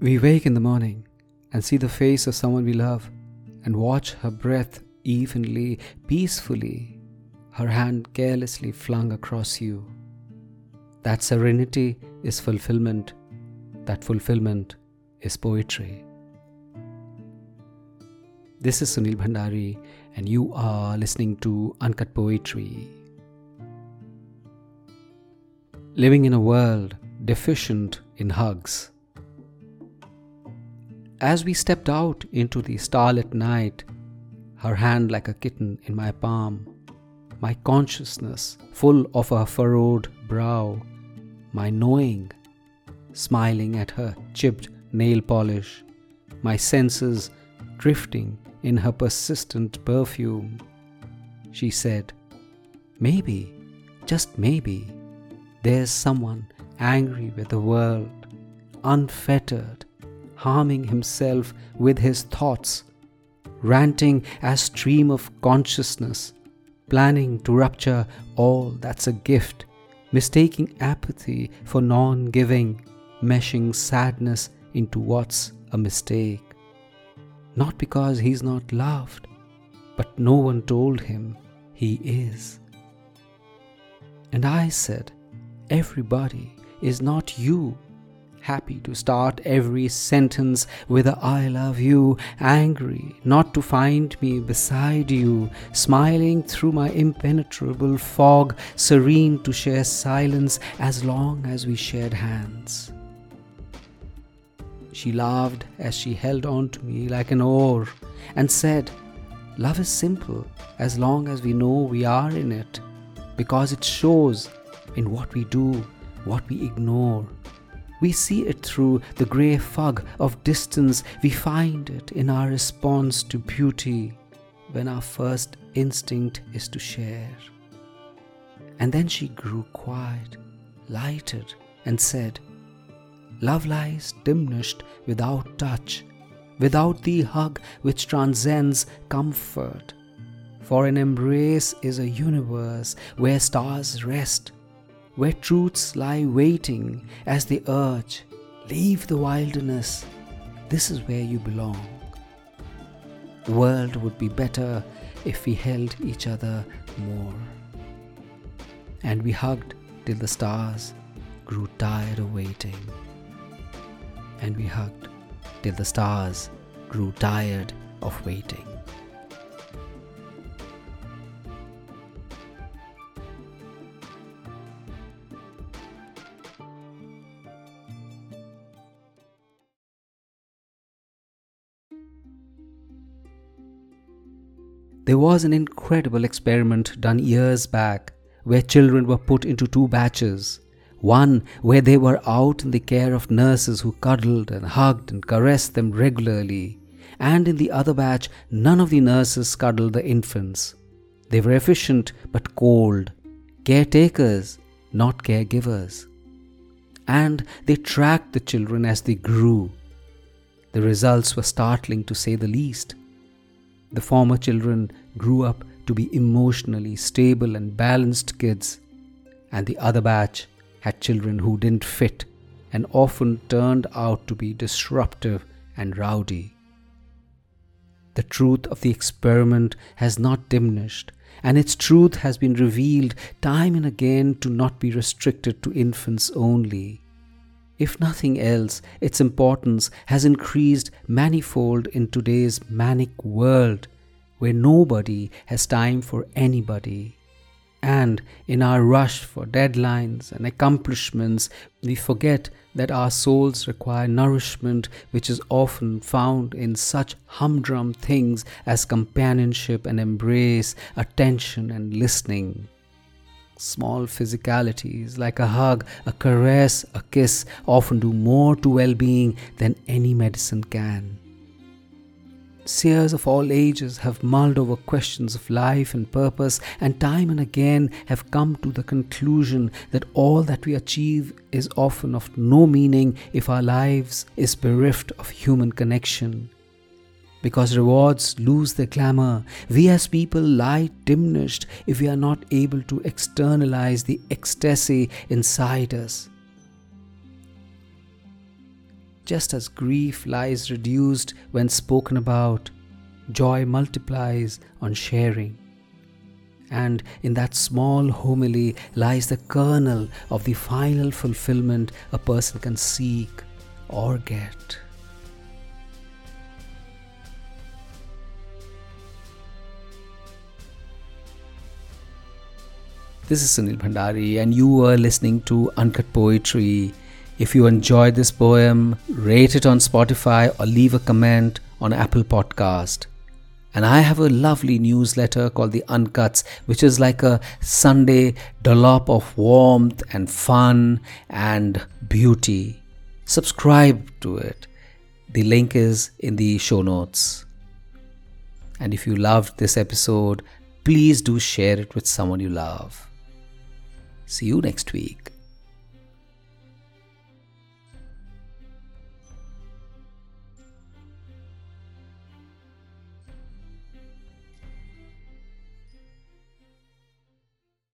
We wake in the morning and see the face of someone we love and watch her breath evenly, peacefully, her hand carelessly flung across you. That serenity is fulfillment. That fulfillment is poetry. This is Sunil Bhandari, and you are listening to Uncut Poetry. Living in a world deficient in hugs. As we stepped out into the starlit night, her hand like a kitten in my palm, my consciousness full of her furrowed brow, my knowing smiling at her chipped nail polish, my senses drifting in her persistent perfume. She said, Maybe, just maybe, there's someone angry with the world, unfettered, harming himself with his thoughts, ranting as stream of consciousness, planning to rupture all that's a gift, mistaking apathy for non giving, meshing sadness into what's a mistake. Not because he's not loved, but no one told him he is. And I said, Everybody is not you. Happy to start every sentence with a I love you, angry not to find me beside you, smiling through my impenetrable fog, serene to share silence as long as we shared hands. She laughed as she held on to me like an oar and said, Love is simple as long as we know we are in it, because it shows in what we do, what we ignore. We see it through the grey fog of distance, we find it in our response to beauty when our first instinct is to share. And then she grew quiet, lighted, and said, Love lies diminished without touch, without the hug which transcends comfort. For an embrace is a universe where stars rest, where truths lie waiting as they urge, Leave the wilderness, this is where you belong. The world would be better if we held each other more. And we hugged till the stars grew tired of waiting and we hugged till the stars grew tired of waiting. There was an incredible experiment done years back where children were put into two batches one where they were out in the care of nurses who cuddled and hugged and caressed them regularly, and in the other batch, none of the nurses cuddled the infants. They were efficient but cold, caretakers, not caregivers. And they tracked the children as they grew. The results were startling to say the least. The former children grew up to be emotionally stable and balanced kids, and the other batch had children who didn't fit and often turned out to be disruptive and rowdy. The truth of the experiment has not diminished, and its truth has been revealed time and again to not be restricted to infants only. If nothing else, its importance has increased manifold in today's manic world where nobody has time for anybody and in our rush for deadlines and accomplishments, we forget that our souls require nourishment, which is often found in such humdrum things as companionship and embrace, attention and listening. Small physicalities like a hug, a caress, a kiss often do more to well being than any medicine can. Seers of all ages have mulled over questions of life and purpose, and time and again have come to the conclusion that all that we achieve is often of no meaning if our lives is bereft of human connection. Because rewards lose their glamour, we as people lie diminished if we are not able to externalize the ecstasy inside us. Just as grief lies reduced when spoken about, joy multiplies on sharing. And in that small homily lies the kernel of the final fulfillment a person can seek or get. This is Sunil Bhandari, and you are listening to Uncut Poetry. If you enjoyed this poem, rate it on Spotify or leave a comment on Apple Podcast. And I have a lovely newsletter called The Uncuts, which is like a Sunday dollop of warmth and fun and beauty. Subscribe to it. The link is in the show notes. And if you loved this episode, please do share it with someone you love. See you next week.